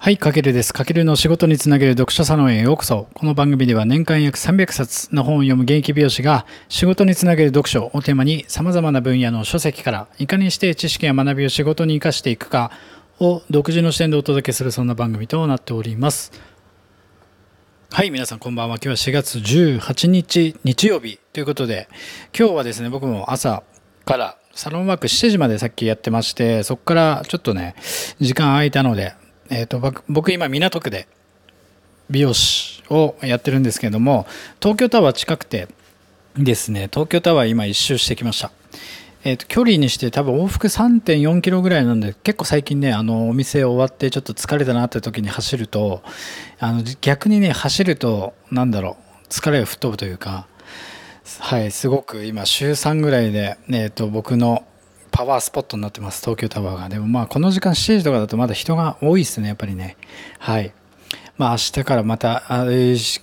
はい、かけるです。かけるの仕事につなげる読書サロンへようこそ。この番組では年間約300冊の本を読む現役美容師が仕事につなげる読書をテーマに様々な分野の書籍からいかにして知識や学びを仕事に生かしていくかを独自の視点でお届けするそんな番組となっております。はい、皆さんこんばんは。今日は4月18日日曜日ということで、今日はですね、僕も朝からサロンワーク7時までさっきやってまして、そこからちょっとね、時間空いたので、えー、と僕今港区で美容師をやってるんですけども東京タワー近くてですね東京タワー今一周してきました、えー、と距離にして多分往復3.4キロぐらいなんで結構最近ねあのお店終わってちょっと疲れたなって時に走るとあの逆にね走るとなんだろう疲れが吹っ飛ぶというかはいすごく今週3ぐらいで、えー、と僕のパワースポットになってます東京タワーが。でもまあこの時間7時とかだとまだ人が多いですねやっぱりね。はい。まあ明日からまた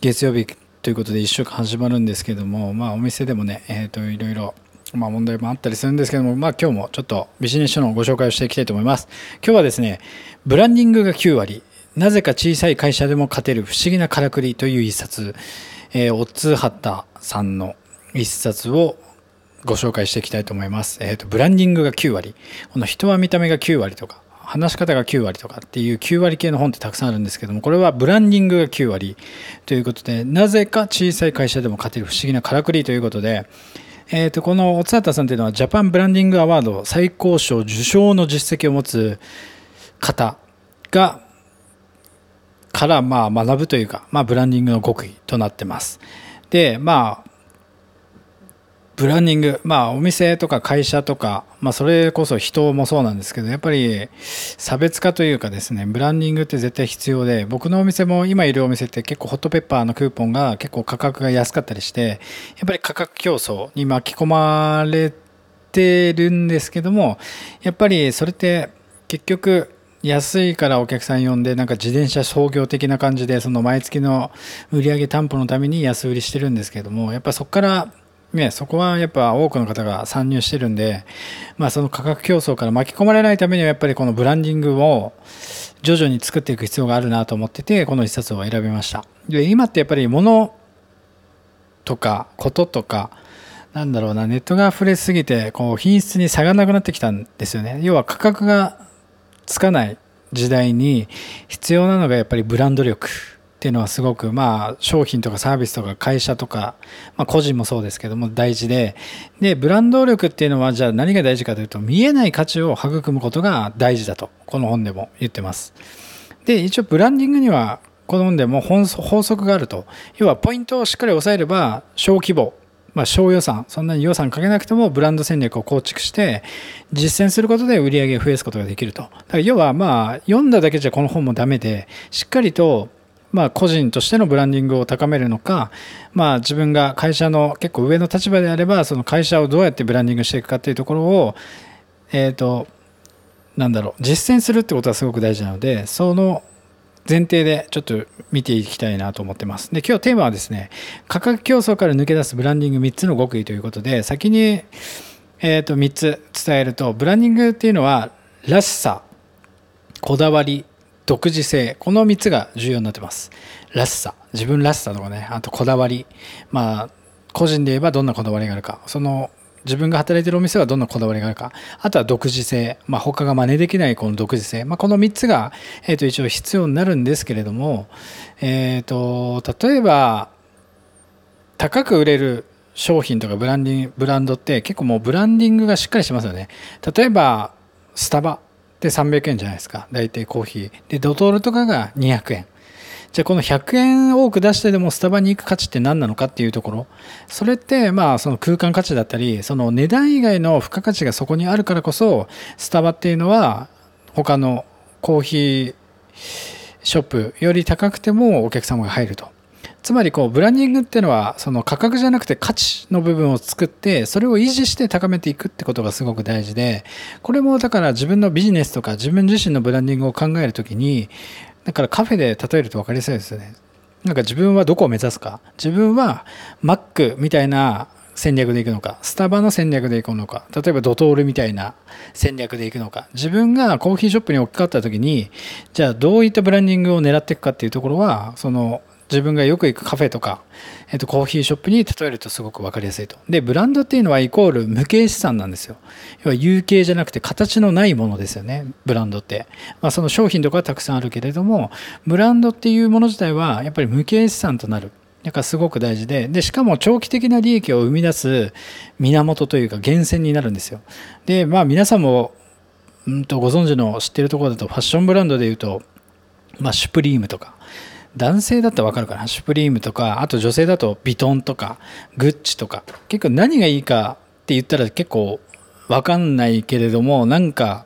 月曜日ということで1週間始まるんですけどもまあお店でもねえっ、ー、といろいろまあ問題もあったりするんですけどもまあ今日もちょっとビジネス書のご紹介をしていきたいと思います。今日はですねブランディングが9割。なぜか小さい会社でも勝てる不思議なからくりという一冊、えー、オッツーハッターさんの一冊をご紹介していきたいと思います。えっ、ー、と、ブランディングが9割。この人は見た目が9割とか、話し方が9割とかっていう9割系の本ってたくさんあるんですけども、これはブランディングが9割ということで、なぜか小さい会社でも勝てる不思議なからくりということで、えっ、ー、と、このおつはたさんというのはジャパンブランディングアワード最高賞受賞の実績を持つ方が、からまあ学ぶというか、まあブランディングの極意となってます。で、まあ、ブランディング、まあお店とか会社とか、まあそれこそ人もそうなんですけど、やっぱり差別化というかですね、ブランディングって絶対必要で、僕のお店も今いるお店って結構ホットペッパーのクーポンが結構価格が安かったりして、やっぱり価格競争に巻き込まれてるんですけども、やっぱりそれって結局、安いからお客さん呼んでなんか自転車創業的な感じでその毎月の売上担保のために安売りしてるんですけどもやっぱそこからね、そこはやっぱ多くの方が参入してるんで、まあ、その価格競争から巻き込まれないためにはやっぱりこのブランディングを徐々に作っていく必要があるなと思っててこの一冊を選びました。で今ってやっぱり物とかこととかなんだろうなネットが溢れすぎてこう品質に差がなくなってきたんですよね。要は価格がつかない時代に必要なのがやっぱりブランド力。っていうのはすごくまあ商品とかサービスとか会社とか、まあ、個人もそうですけども大事ででブランド力っていうのはじゃあ何が大事かというと見えない価値を育むことが大事だとこの本でも言ってますで一応ブランディングにはこの本でも法則があると要はポイントをしっかり押さえれば小規模まあ、小予算、そんなに予算かけなくてもブランド戦略を構築して実践することで売り上げを増やすことができると。だから要はまあ読んだだけじゃこの本もダメでしっかりとまあ、個人としてのブランディングを高めるのか、まあ、自分が会社の結構上の立場であればその会社をどうやってブランディングしていくかっていうところを、えーと、なんだろう実践するってことはすごく大事なのでその前提でちょっと見ていきたいなと思ってます。で今日テーマはですね価格競争から抜け出すブランディング3つの極意ということで先に、えー、と3つ伝えるとブランディングっていうのはらしさこだわり独自性。この3つが重要になってます。らしさ。自分らしさとかね。あとこだわり。まあ個人で言えばどんなこだわりがあるか。その自分が働いてるお店はどんなこだわりがあるか。あとは独自性、まあ、他が真似できないこの独自性、まあ、この3つが、えー、と一応必要になるんですけれども、えー、と例えば高く売れる商品とかブランディングブランドって結構もうブランディングがしっかりしてますよね。例えばスタバ。で300円じゃないですか。大体コーヒー。でドトールとかが200円じゃあこの100円多く出してでもスタバに行く価値って何なのかっていうところ。それってまあその空間価値だったりその値段以外の付加価値がそこにあるからこそスタバっていうのは他のコーヒーショップより高くてもお客様が入ると。つまりこうブランディングっていうのはその価格じゃなくて価値の部分を作ってそれを維持して高めていくってことがすごく大事でこれもだから自分のビジネスとか自分自身のブランディングを考えるときにだからカフェで例えると分かりやすいですよね。なんか自分はどこを目指すか。自分は Mac みたいな戦略でいくのか。スタバの戦略でいくのか。例えばドトールみたいな戦略でいくのか。自分がコーヒーショップに置き換わった時にじゃあどういったブランディングを狙っていくかっていうところはその自分がよく行くカフェとか、えっと、コーヒーショップに例えるとすごく分かりやすいと。で、ブランドっていうのはイコール無形資産なんですよ。要は有形じゃなくて形のないものですよね、ブランドって。まあ、その商品とかはたくさんあるけれども、ブランドっていうもの自体はやっぱり無形資産となる。だからすごく大事で、で、しかも長期的な利益を生み出す源というか源泉になるんですよ。で、まあ皆さんも、うんとご存知の知ってるところだとファッションブランドでいうと、まあ、シュプリームとか、男性だったらわかるかな？シュプリームとかあと女性だとヴィトンとかグッチとか。結構何がいいかって言ったら結構わかんないけれどもなんか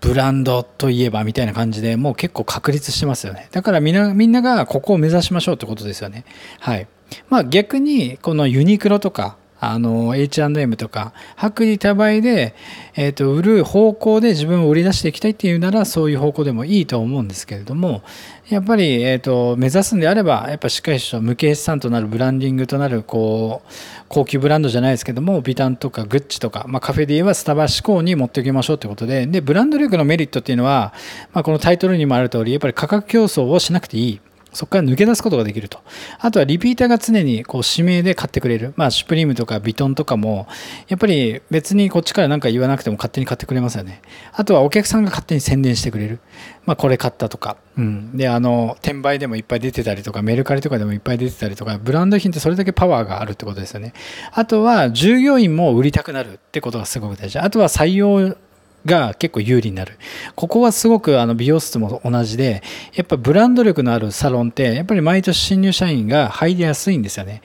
ブランドといえばみたいな感じでもう結構確立してますよね。だからみんなみんながここを目指しましょうってことですよね。はい。まあ逆にこのユニクロとかあの H&M とか薄利多売で、えー、と売る方向で自分を売り出していきたいっていうならそういう方向でもいいと思うんですけれどもやっぱり、えー、と目指すんであればやっぱしっかりと無形資産となるブランディングとなるこう高級ブランドじゃないですけどもビタンとかグッチとか、まあ、カフェで言えばスタバ志向に持っておきましょうということででブランド力のメリットっていうのは、まあ、このタイトルにもある通りやっぱり価格競争をしなくていい。そこから抜け出すことができると。あとはリピーターが常にこう指名で買ってくれる。まあ、シュプリームとかビトンとかも、やっぱり別にこっちから何か言わなくても勝手に買ってくれますよね。あとはお客さんが勝手に宣伝してくれる。まあ、これ買ったとか。うん。で、あの、転売でもいっぱい出てたりとか、メルカリとかでもいっぱい出てたりとか、ブランド品ってそれだけパワーがあるってことですよね。あとは、従業員も売りたくなるってことがすごく大事。あとは採用が結構有利になる。ここはすごくあの美容室も同じで、やっぱブランド力のあるサロンって、やっぱり毎年新入社員が入りやすいんですよね。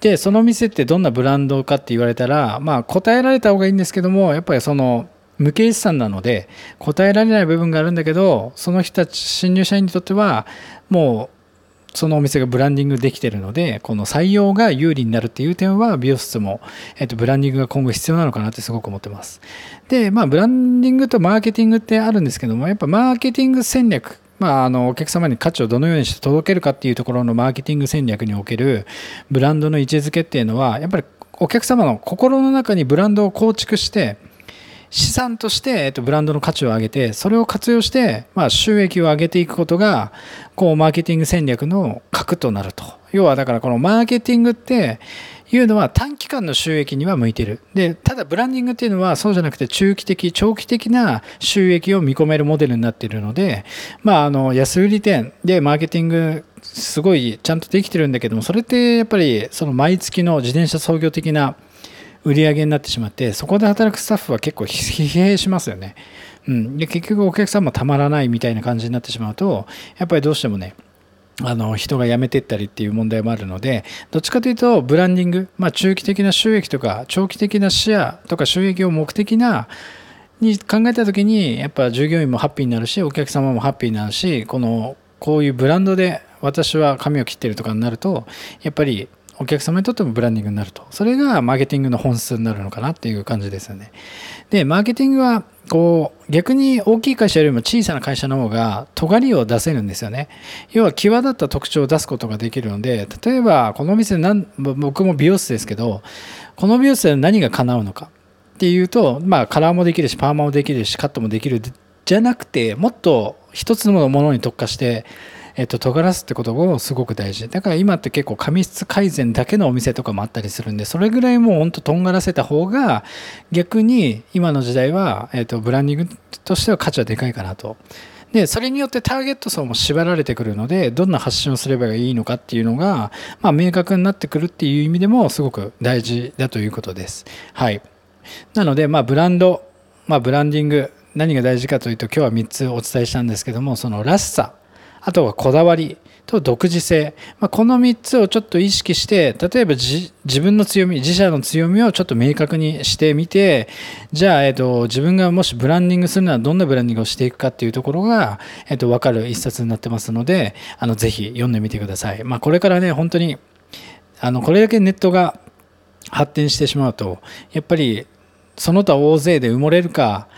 で、その店ってどんなブランドかって言われたら、まあ答えられた方がいいんですけども、やっぱりその、無形資産なので答えられない部分があるんだけどその人たち新入社員にとってはもうそのお店がブランディングできてるので、この採用が有利になるっていう点は、美容室も、えっと、ブランディングが今後必要なのかなってすごく思ってます。で、まあ、ブランディングとマーケティングってあるんですけども、やっぱマーケティング戦略、まあ、あのお客様に価値をどのようにして届けるかっていうところのマーケティング戦略におけるブランドの位置づけっていうのはやっぱりお客様の心の中にブランドを構築して資産として、えっと、ブランドの価値を上げて、それを活用して、まあ、収益を上げていくことが、こう、マーケティング戦略の核となると。要は、だから、このマーケティングって、いうのは短期間の収益には向いてる。で、ただブランディングっていうのはそうじゃなくて中期的、長期的な収益を見込めるモデルになっているので、まあ、あの、安売り店でマーケティングすごいちゃんとできてるんだけども、それってやっぱりその毎月の自転車操業的な売り上げになってしまってそこで働くスタッフは結構疲弊しますよね、うん、で結局お客さんもたまらないみたいな感じになってしまうとやっぱりどうしてもねあの人が辞めてったりっていう問題もあるのでどっちかというとブランディング、まあ、中期的な収益とか長期的な視野とか収益を目的なに考えた時にやっぱ従業員もハッピーになるしお客様もハッピーになるしこのこういうブランドで私は髪を切ってるとかになるとやっぱりお客様にとってもブランディングになると。それがマーケティングの本質になるのかなっていう感じですよね。で、マーケティングは、こう、逆に大きい会社よりも小さな会社の方が、尖りを出せるんですよね。要は、際立った特徴を出すことができるので、例えば、この店なん、僕も美容室ですけど、この美容室で何が叶うのかっていうと、まあ、カラーもできるし、パーマもできるし、カットもできるじゃなくて、もっと一つのものに特化して、えっと、尖らすってことがすごく大事だから今って結構髪質改善だけのお店とかもあったりするんでそれぐらいもうほんととんがらせた方が逆に今の時代は、えっと、ブランディングとしては価値はでかいかなと。で、それによってターゲット層も縛られてくるので、どんな発信をすればいいのかっていうのが、まあ、明確になってくるっていう意味でもすごく大事だということです。はい。なので、まあ、ブランド、まあ、ブランディング、何が大事かというと、今日は3つお伝えしたんですけども、そのらしさ、あとはこだわりと独自性、まあ、この3つをちょっと意識して例えば自分の強み自社の強みをちょっと明確にしてみてじゃあ、えっと、自分がもしブランディングするならどんなブランディングをしていくかっていうところが、えっと、分かる一冊になってますのであのぜひ読んでみてください、まあ、これからね本当にあのこれだけネットが発展してしまうとやっぱりその他大勢で埋もれるか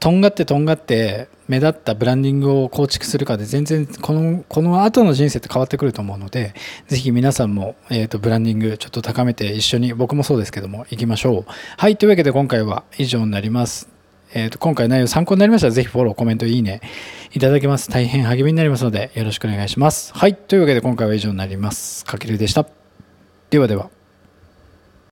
とんがってとんがって目立ったブランディングを構築するかで全然このこの後の人生って変わってくると思うのでぜひ皆さんも、えーと、ブランディングちょっと高めて一緒に僕もそうですけども行きましょう。はいというわけで今回は以上になります。えーと、今回内容参考になりましたらぜひフォローコメントいいねいただけます。大変励みになりますのでよろしくお願いします。はいというわけで今回は以上になります。かけるでした。ではでは。